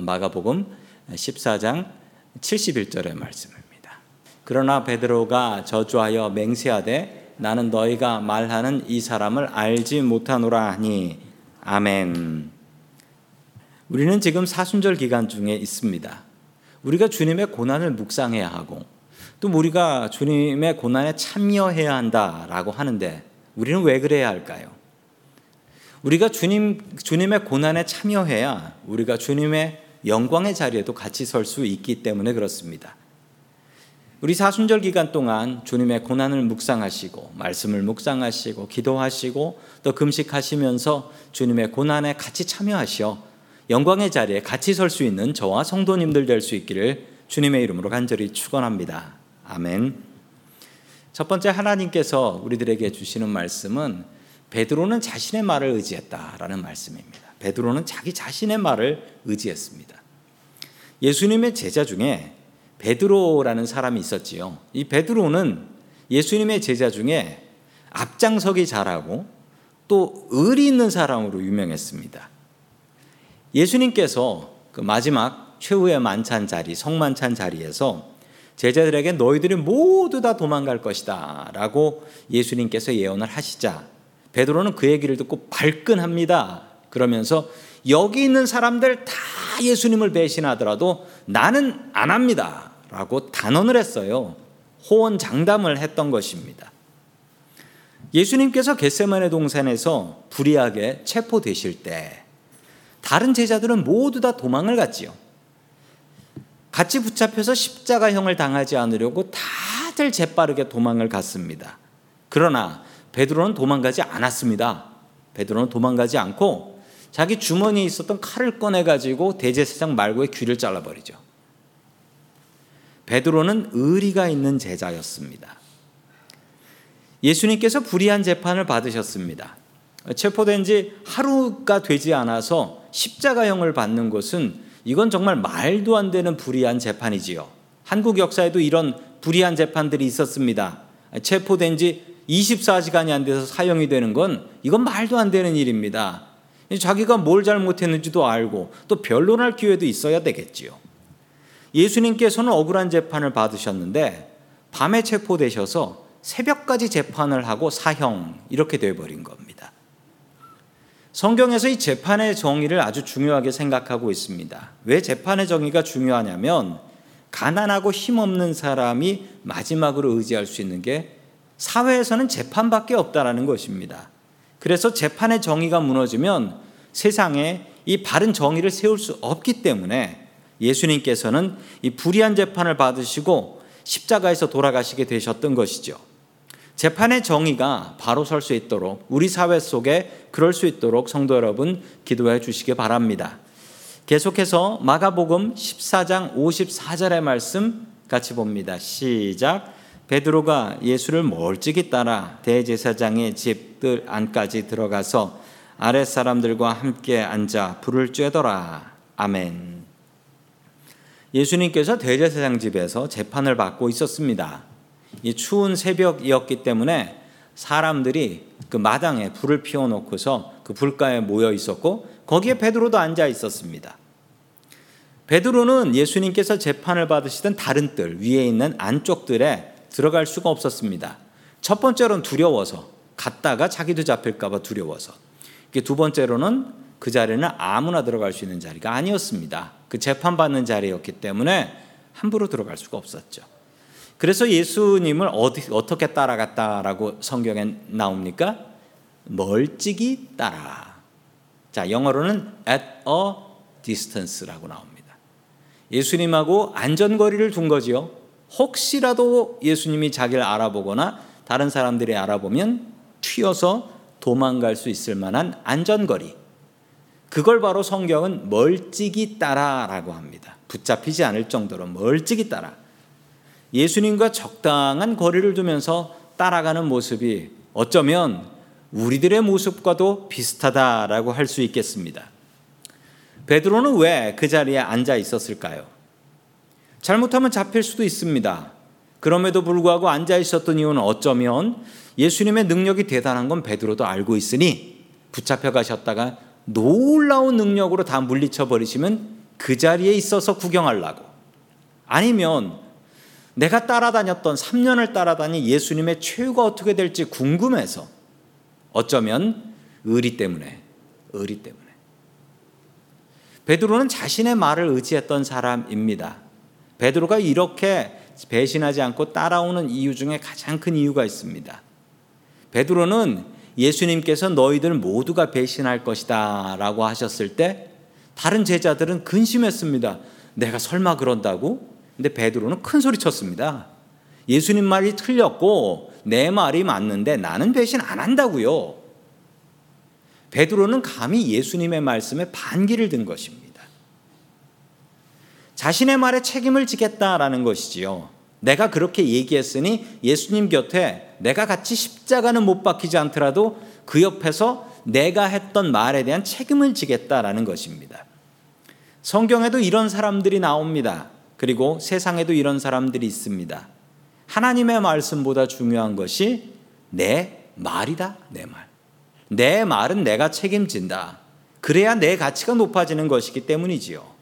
마가복음 14장 71절의 말씀입니다. 그러나 베드로가 저주하여 맹세하되 나는 너희가 말하는 이 사람을 알지 못하노라 하니 아멘. 우리는 지금 사순절 기간 중에 있습니다. 우리가 주님의 고난을 묵상해야 하고 또 우리가 주님의 고난에 참여해야 한다라고 하는데 우리는 왜 그래야 할까요? 우리가 주님 주님의 고난에 참여해야 우리가 주님의 영광의 자리에도 같이 설 수 있기 때문에 그렇습니다. 우리 사순절 기간 동안 주님의 고난을 묵상하시고 말씀을 묵상하시고 기도하시고 또 금식하시면서 주님의 고난에 같이 참여하시어 영광의 자리에 같이 설 수 있는 저와 성도님들 될 수 있기를 주님의 이름으로 간절히 축원합니다. 아멘. 첫 번째 하나님께서 우리들에게 주시는 말씀은 베드로는 자신의 말을 의지했다라는 말씀입니다. 베드로는 자기 자신의 말을 의지했습니다. 예수님의 제자 중에 베드로라는 사람이 있었지요. 이 베드로는 예수님의 제자 중에 앞장서기 잘하고 또 의리 있는 사람으로 유명했습니다. 예수님께서 그 마지막 최후의 만찬 자리, 성만찬 자리에서 제자들에게 너희들이 모두 다 도망갈 것이다 라고 예수님께서 예언을 하시자 베드로는 그 얘기를 듣고 발끈합니다. 그러면서 여기 있는 사람들 다 예수님을 배신하더라도 나는 안 합니다. 라고 단언을 했어요. 호언 장담을 했던 것입니다. 예수님께서 겟세만의 동산에서 불의하게 체포되실 때 다른 제자들은 모두 다 도망을 갔지요. 같이 붙잡혀서 십자가형을 당하지 않으려고 다들 재빠르게 도망을 갔습니다. 그러나 베드로는 도망가지 않았습니다. 베드로는 도망가지 않고 자기 주머니에 있었던 칼을 꺼내 가지고 대제사장 말고의 귀를 잘라 버리죠. 베드로는 의리가 있는 제자였습니다. 예수님께서 불의한 재판을 받으셨습니다. 체포된 지 하루가 되지 않아서 십자가형을 받는 것은 이건 정말 말도 안 되는 불의한 재판이지요. 한국 역사에도 이런 불의한 재판들이 있었습니다. 체포된 지 24시간이 안 돼서 사형이 되는 건 이건 말도 안 되는 일입니다. 자기가 뭘 잘못했는지도 알고 또 변론할 기회도 있어야 되겠지요. 예수님께서는 억울한 재판을 받으셨는데 밤에 체포되셔서 새벽까지 재판을 하고 사형 이렇게 되어버린 겁니다. 성경에서 이 재판의 정의를 아주 중요하게 생각하고 있습니다. 왜 재판의 정의가 중요하냐면 가난하고 힘없는 사람이 마지막으로 의지할 수 있는 게 사회에서는 재판밖에 없다라는 것입니다. 그래서 재판의 정의가 무너지면 세상에 이 바른 정의를 세울 수 없기 때문에 예수님께서는 이 불의한 재판을 받으시고 십자가에서 돌아가시게 되셨던 것이죠. 재판의 정의가 바로 설 수 있도록 우리 사회 속에 그럴 수 있도록 성도 여러분 기도해 주시기 바랍니다. 계속해서 마가복음 14장 54절의 말씀 같이 봅니다. 시작. 베드로가 예수를 멀찍이 따라 대제사장의 집들 안까지 들어가서 아랫 사람들과 함께 앉아 불을 쬐더라. 아멘. 예수님께서 대제사장 집에서 재판을 받고 있었습니다. 이 추운 새벽이었기 때문에 사람들이 그 마당에 불을 피워놓고서 그 불가에 모여 있었고 거기에 베드로도 앉아 있었습니다. 베드로는 예수님께서 재판을 받으시던 다른 뜰 위에 있는 안쪽들에 들어갈 수가 없었습니다. 첫 번째로는 두려워서 갔다가 자기도 잡힐까봐 두려워서. 두 번째로는 그 자리는 아무나 들어갈 수 있는 자리가 아니었습니다. 그 재판받는 자리였기 때문에 함부로 들어갈 수가 없었죠. 그래서 예수님을 어디, 어떻게 따라갔다라고 성경에 나옵니까? 멀찍이 따라. 자, 영어로는 at a distance라고 나옵니다. 예수님하고 안전거리를 둔 거지요. 혹시라도 예수님이 자기를 알아보거나 다른 사람들이 알아보면 튀어서 도망갈 수 있을 만한 안전거리. 그걸 바로 성경은 멀찍이 따라라고 합니다. 붙잡히지 않을 정도로 멀찍이 따라. 예수님과 적당한 거리를 두면서 따라가는 모습이 어쩌면 우리들의 모습과도 비슷하다라고 할 수 있겠습니다. 베드로는 왜 그 자리에 앉아 있었을까요? 잘못하면 잡힐 수도 있습니다. 그럼에도 불구하고 앉아 있었던 이유는 어쩌면 예수님의 능력이 대단한 건 베드로도 알고 있으니 붙잡혀 가셨다가 놀라운 능력으로 다 물리쳐 버리시면 그 자리에 있어서 구경하려고 아니면 내가 따라다녔던 3년을 따라다닌 예수님의 최후가 어떻게 될지 궁금해서 어쩌면 의리 때문에 의리 때문에 베드로는 자신의 말을 의지했던 사람입니다. 베드로가 이렇게 배신하지 않고 따라오는 이유 중에 가장 큰 이유가 있습니다. 베드로는 예수님께서 너희들 모두가 배신할 것이다 라고 하셨을 때 다른 제자들은 근심했습니다. 내가 설마 그런다고? 근데 베드로는 큰 소리 쳤습니다. 예수님 말이 틀렸고 내 말이 맞는데 나는 배신 안 한다고요. 베드로는 감히 예수님의 말씀에 반기를 든 것입니다. 자신의 말에 책임을 지겠다라는 것이지요. 내가 그렇게 얘기했으니 예수님 곁에 내가 같이 십자가는 못 박히지 않더라도 그 옆에서 내가 했던 말에 대한 책임을 지겠다라는 것입니다. 성경에도 이런 사람들이 나옵니다. 그리고 세상에도 이런 사람들이 있습니다. 하나님의 말씀보다 중요한 것이 내 말이다, 내 말. 내 말은 내가 책임진다. 그래야 내 가치가 높아지는 것이기 때문이지요.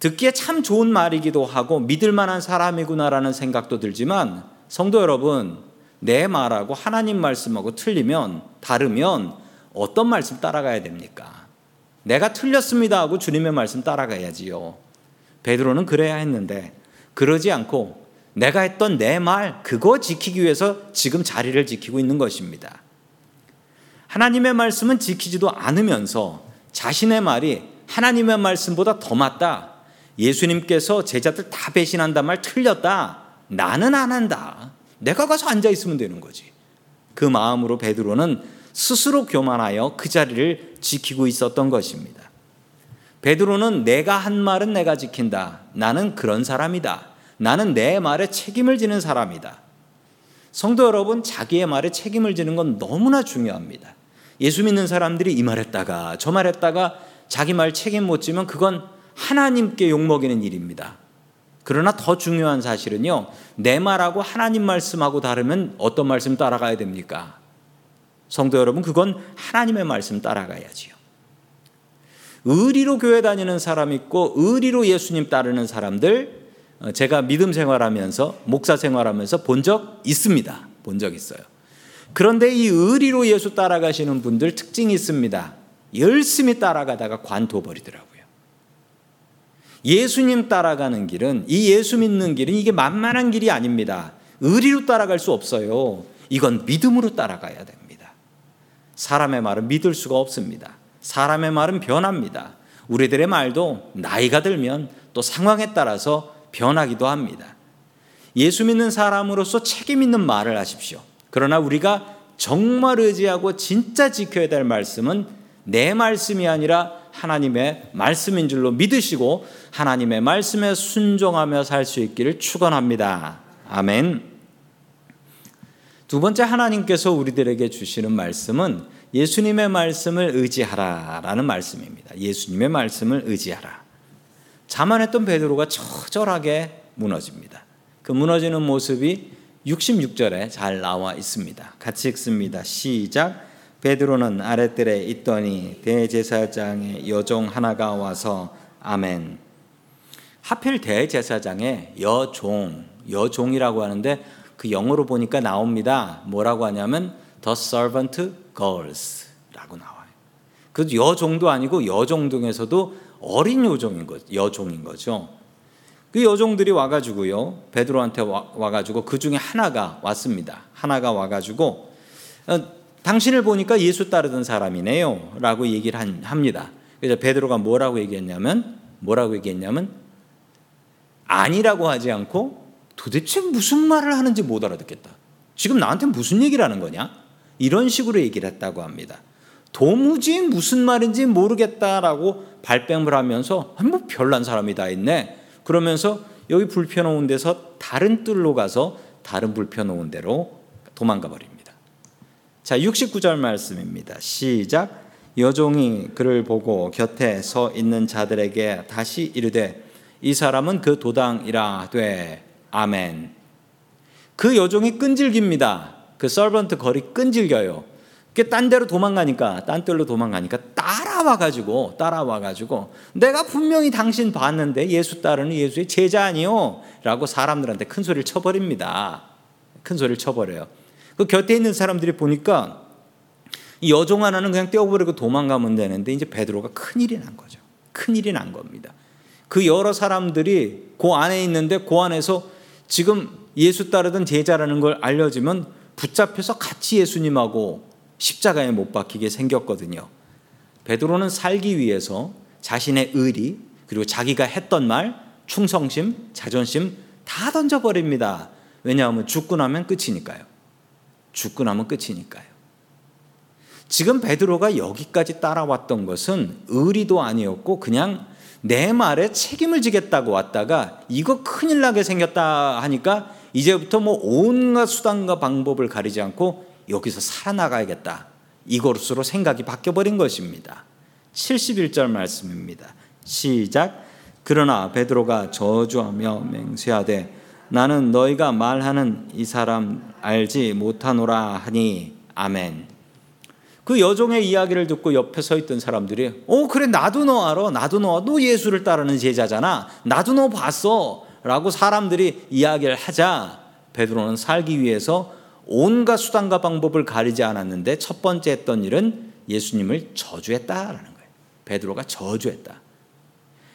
듣기에 참 좋은 말이기도 하고 믿을 만한 사람이구나라는 생각도 들지만 성도 여러분, 내 말하고 하나님 말씀하고 틀리면 다르면 어떤 말씀 따라가야 됩니까? 내가 틀렸습니다 하고 주님의 말씀 따라가야지요. 베드로는 그래야 했는데 그러지 않고 내가 했던 내 말 그거 지키기 위해서 지금 자리를 지키고 있는 것입니다. 하나님의 말씀은 지키지도 않으면서 자신의 말이 하나님의 말씀보다 더 맞다. 예수님께서 제자들 다 배신한단 말 틀렸다. 나는 안 한다. 내가 가서 앉아 있으면 되는 거지. 그 마음으로 베드로는 스스로 교만하여 그 자리를 지키고 있었던 것입니다. 베드로는 내가 한 말은 내가 지킨다. 나는 그런 사람이다. 나는 내 말에 책임을 지는 사람이다. 성도 여러분, 자기의 말에 책임을 지는 건 너무나 중요합니다. 예수 믿는 사람들이 이 말했다가 저 말했다가 자기 말 책임 못 지면 그건 하나님께 욕먹이는 일입니다. 그러나 더 중요한 사실은요, 내 말하고 하나님 말씀하고 다르면 어떤 말씀 따라가야 됩니까? 성도 여러분, 그건 하나님의 말씀 따라가야지요. 의리로 교회 다니는 사람 있고, 의리로 예수님 따르는 사람들, 어, 제가 믿음 생활하면서, 목사 생활하면서 본 적 있습니다. 본 적 있어요. 그런데 이 의리로 예수 따라가시는 분들 특징이 있습니다. 열심히 따라가다가 관둬버리더라고요. 예수님 따라가는 길은 이 예수 믿는 길은 이게 만만한 길이 아닙니다. 의리로 따라갈 수 없어요. 이건 믿음으로 따라가야 됩니다. 사람의 말은 믿을 수가 없습니다. 사람의 말은 변합니다. 우리들의 말도 나이가 들면 또 상황에 따라서 변하기도 합니다. 예수 믿는 사람으로서 책임 있는 말을 하십시오. 그러나 우리가 정말 의지하고 진짜 지켜야 될 말씀은 내 말씀이 아니라 하나님의 말씀인 줄로 믿으시고 하나님의 말씀에 순종하며 살 수 있기를 축원합니다. 아멘. 두 번째 하나님께서 우리들에게 주시는 말씀은 예수님의 말씀을 의지하라라는 말씀입니다. 예수님의 말씀을 의지하라. 자만했던 베드로가 처절하게 무너집니다. 그 무너지는 모습이 66절에 잘 나와 있습니다. 같이 읽습니다. 시작. 베드로는 아랫뜰에 있더니 대제사장의 여종 하나가 와서 아멘. 하필 대제사장의 여종, 여종이라고 하는데 그 영어로 보니까 나옵니다. 뭐라고 하냐면 the servant girls라고 나와요. 그 여종도 아니고 여종 중에서도 어린 여종인 거, 여종인 거죠. 그 여종들이 와가지고요 베드로한테 와, 와가지고 그 중에 하나가 왔습니다. 하나가 와가지고 어, 당신을 보니까 예수 따르던 사람이네요. 라고 얘기를 합니다. 그래서 베드로가 뭐라고 얘기했냐면, 뭐라고 얘기했냐면, 아니라고 하지 않고 도대체 무슨 말을 하는지 못 알아듣겠다. 지금 나한테 무슨 얘기를 하는 거냐? 이런 식으로 얘기를 했다고 합니다. 도무지 무슨 말인지 모르겠다라고 발뺌을 하면서 뭐 별난 사람이 다 있네. 그러면서 여기 불 펴놓은 데서 다른 뜰로 가서 다른 불 펴놓은 데로 도망가 버립니다. 자, 69절 말씀입니다. 시작. 여종이 그를 보고 곁에 서 있는 자들에게 다시 이르되 이 사람은 그 도당이라 돼. 아멘. 그 여종이 끈질깁니다. 그 서번트 거리 끈질겨요. 딴 데로 도망가니까 딴 데로 도망가니까 따라 따라와 가지고 따라와 가지고 내가 분명히 당신 봤는데 예수 따르는 예수의 제자 아니요라고 사람들한테 큰 소리를 쳐버립니다. 큰 소리를 쳐버려요. 그 곁에 있는 사람들이 보니까 이 여종 하나는 그냥 떼어버리고 도망가면 되는데 이제 베드로가 큰 일이 난 거죠. 큰 일이 난 겁니다. 그 여러 사람들이 그 안에 있는데 그 안에서 지금 예수 따르던 제자라는 걸 알려지면 붙잡혀서 같이 예수님하고 십자가에 못 박히게 생겼거든요. 베드로는 살기 위해서 자신의 의리 그리고 자기가 했던 말, 충성심, 자존심 다 던져버립니다. 왜냐하면 죽고 나면 끝이니까요. 죽고 나면 끝이니까요. 지금 베드로가 여기까지 따라왔던 것은 의리도 아니었고 그냥 내 말에 책임을 지겠다고 왔다가 이거 큰일 나게 생겼다 하니까 이제부터 뭐 온갖 수단과 방법을 가리지 않고 여기서 살아나가야겠다. 이것으로 생각이 바뀌어버린 것입니다. 71절 말씀입니다. 시작. 그러나 베드로가 저주하며 맹세하되 나는 너희가 말하는 이 사람 알지 못하노라 하니 아멘. 그 여종의 이야기를 듣고 옆에 서 있던 사람들이 어 그래 나도 너 알아 나도 너 너 예수를 따르는 제자잖아 나도 너 봤어 라고 사람들이 이야기를 하자 베드로는 살기 위해서 온갖 수단과 방법을 가리지 않았는데 첫 번째 했던 일은 예수님을 저주했다라는 거예요. 베드로가 저주했다.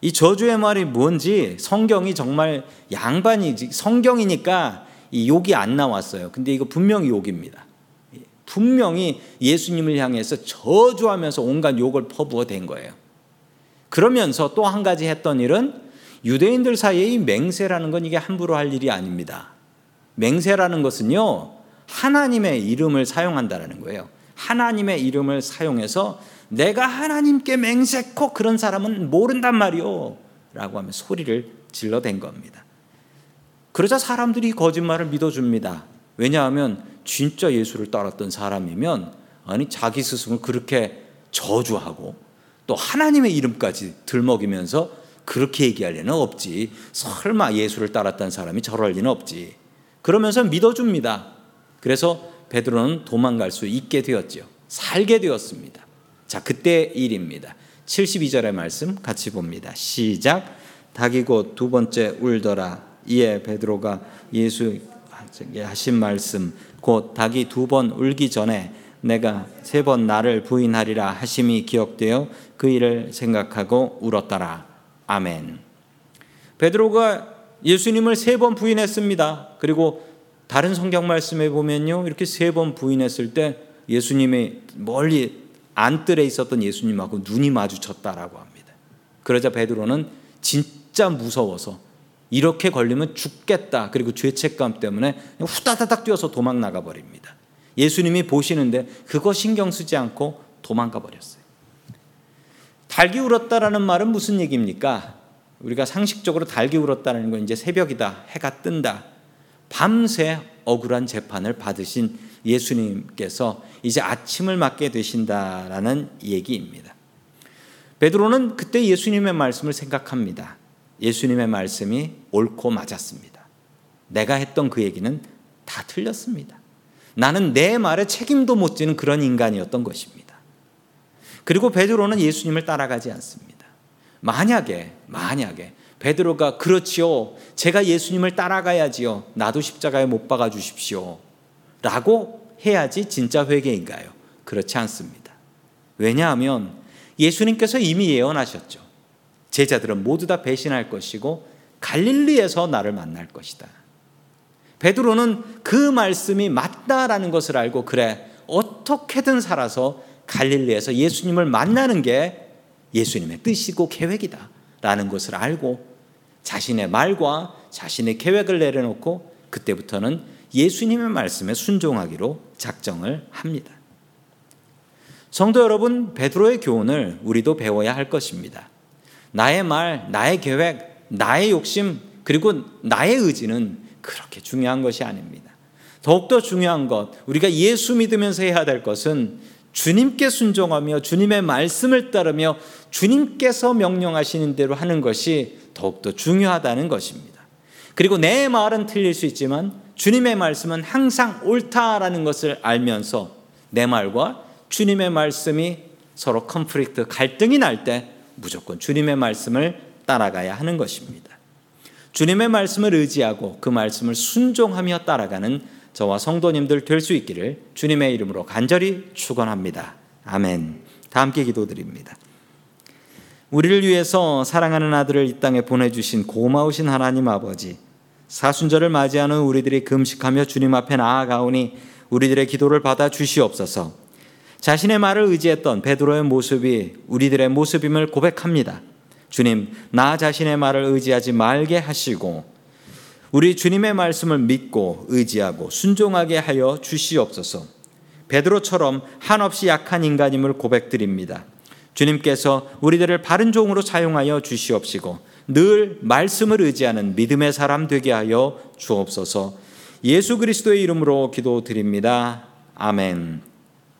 이 저주의 말이 뭔지 성경이 정말 양반이지 성경이니까 이 욕이 안 나왔어요. 근데 이거 분명히 욕입니다. 분명히 예수님을 향해서 저주하면서 온갖 욕을 퍼부어 댄 거예요. 그러면서 또 한 가지 했던 일은 유대인들 사이에 이 맹세라는 건 이게 함부로 할 일이 아닙니다. 맹세라는 것은요, 하나님의 이름을 사용한다라는 거예요. 하나님의 이름을 사용해서 내가 하나님께 맹세코 그런 사람은 모른단 말이요. 라고 하면 소리를 질러댄 겁니다. 그러자 사람들이 거짓말을 믿어줍니다. 왜냐하면 진짜 예수를 따랐던 사람이면 아니 자기 스승을 그렇게 저주하고 또 하나님의 이름까지 들먹이면서 그렇게 얘기할 리는 없지. 설마 예수를 따랐던 사람이 저럴 리는 없지. 그러면서 믿어줍니다. 그래서 베드로는 도망갈 수 있게 되었죠. 살게 되었습니다. 자, 그때 일입니다. 72절의 말씀 같이 봅니다. 시작. 닭이 곧 두 번째 울더라. 이에 베드로가 예수 하신 말씀 곧 닭이 두 번 울기 전에 내가 세 번 나를 부인하리라 하심이 기억되어 그 일을 생각하고 울었더라. 아멘. 베드로가 예수님을 세 번 부인했습니다. 그리고 다른 성경 말씀에 보면요. 이렇게 세 번 부인했을 때 예수님이 멀리 안뜰에 있었던 예수님하고 눈이 마주쳤다라고 합니다. 그러자 베드로는 진짜 무서워서 이렇게 걸리면 죽겠다. 그리고 죄책감 때문에 후다다닥 뛰어서 도망 나가 버립니다. 예수님이 보시는데 그거 신경 쓰지 않고 도망가 버렸어요. 달기 울었다라는 말은 무슨 얘기입니까? 우리가 상식적으로 달기 울었다는 건 이제 새벽이다. 해가 뜬다. 밤새 억울한 재판을 받으신 예수님께서 이제 아침을 맞게 되신다라는 얘기입니다. 베드로는 그때 예수님의 말씀을 생각합니다. 예수님의 말씀이 옳고 맞았습니다. 내가 했던 그 얘기는 다 틀렸습니다. 나는 내 말에 책임도 못 지는 그런 인간이었던 것입니다. 그리고 베드로는 예수님을 따라가지 않습니다. 만약에 만약에 베드로가 그렇지요. 제가 예수님을 따라가야지요. 나도 십자가에 못 박아 주십시오. 라고 해야지 진짜 회개인가요? 그렇지 않습니다. 왜냐하면 예수님께서 이미 예언하셨죠. 제자들은 모두 다 배신할 것이고 갈릴리에서 나를 만날 것이다. 베드로는 그 말씀이 맞다라는 것을 알고 그래 어떻게든 살아서 갈릴리에서 예수님을 만나는 게 예수님의 뜻이고 계획이다라는 것을 알고 자신의 말과 자신의 계획을 내려놓고 그때부터는 예수님의 말씀에 순종하기로 작정을 합니다. 성도 여러분, 베드로의 교훈을 우리도 배워야 할 것입니다. 나의 말, 나의 계획, 나의 욕심, 그리고 나의 의지는 그렇게 중요한 것이 아닙니다. 더욱더 중요한 것, 우리가 예수 믿으면서 해야 될 것은 주님께 순종하며 주님의 말씀을 따르며 주님께서 명령하시는 대로 하는 것이 더욱더 중요하다는 것입니다. 그리고 내 말은 틀릴 수 있지만 주님의 말씀은 항상 옳다라는 것을 알면서 내 말과 주님의 말씀이 서로 컨프릭트 갈등이 날 때 무조건 주님의 말씀을 따라가야 하는 것입니다. 주님의 말씀을 의지하고 그 말씀을 순종하며 따라가는 저와 성도님들 될 수 있기를 주님의 이름으로 간절히 축원합니다. 아멘. 다 함께 기도드립니다. 우리를 위해서 사랑하는 아들을 이 땅에 보내주신 고마우신 하나님 아버지, 사순절을 맞이하는 우리들이 금식하며 주님 앞에 나아가오니 우리들의 기도를 받아 주시옵소서. 자신의 말을 의지했던 베드로의 모습이 우리들의 모습임을 고백합니다. 주님, 나 자신의 말을 의지하지 말게 하시고 우리 주님의 말씀을 믿고 의지하고 순종하게 하여 주시옵소서. 베드로처럼 한없이 약한 인간임을 고백드립니다. 주님께서 우리들을 바른 종으로 사용하여 주시옵시고 늘 말씀을 의지하는 믿음의 사람 되게 하여 주옵소서. 예수 그리스도의 이름으로 기도드립니다. 아멘.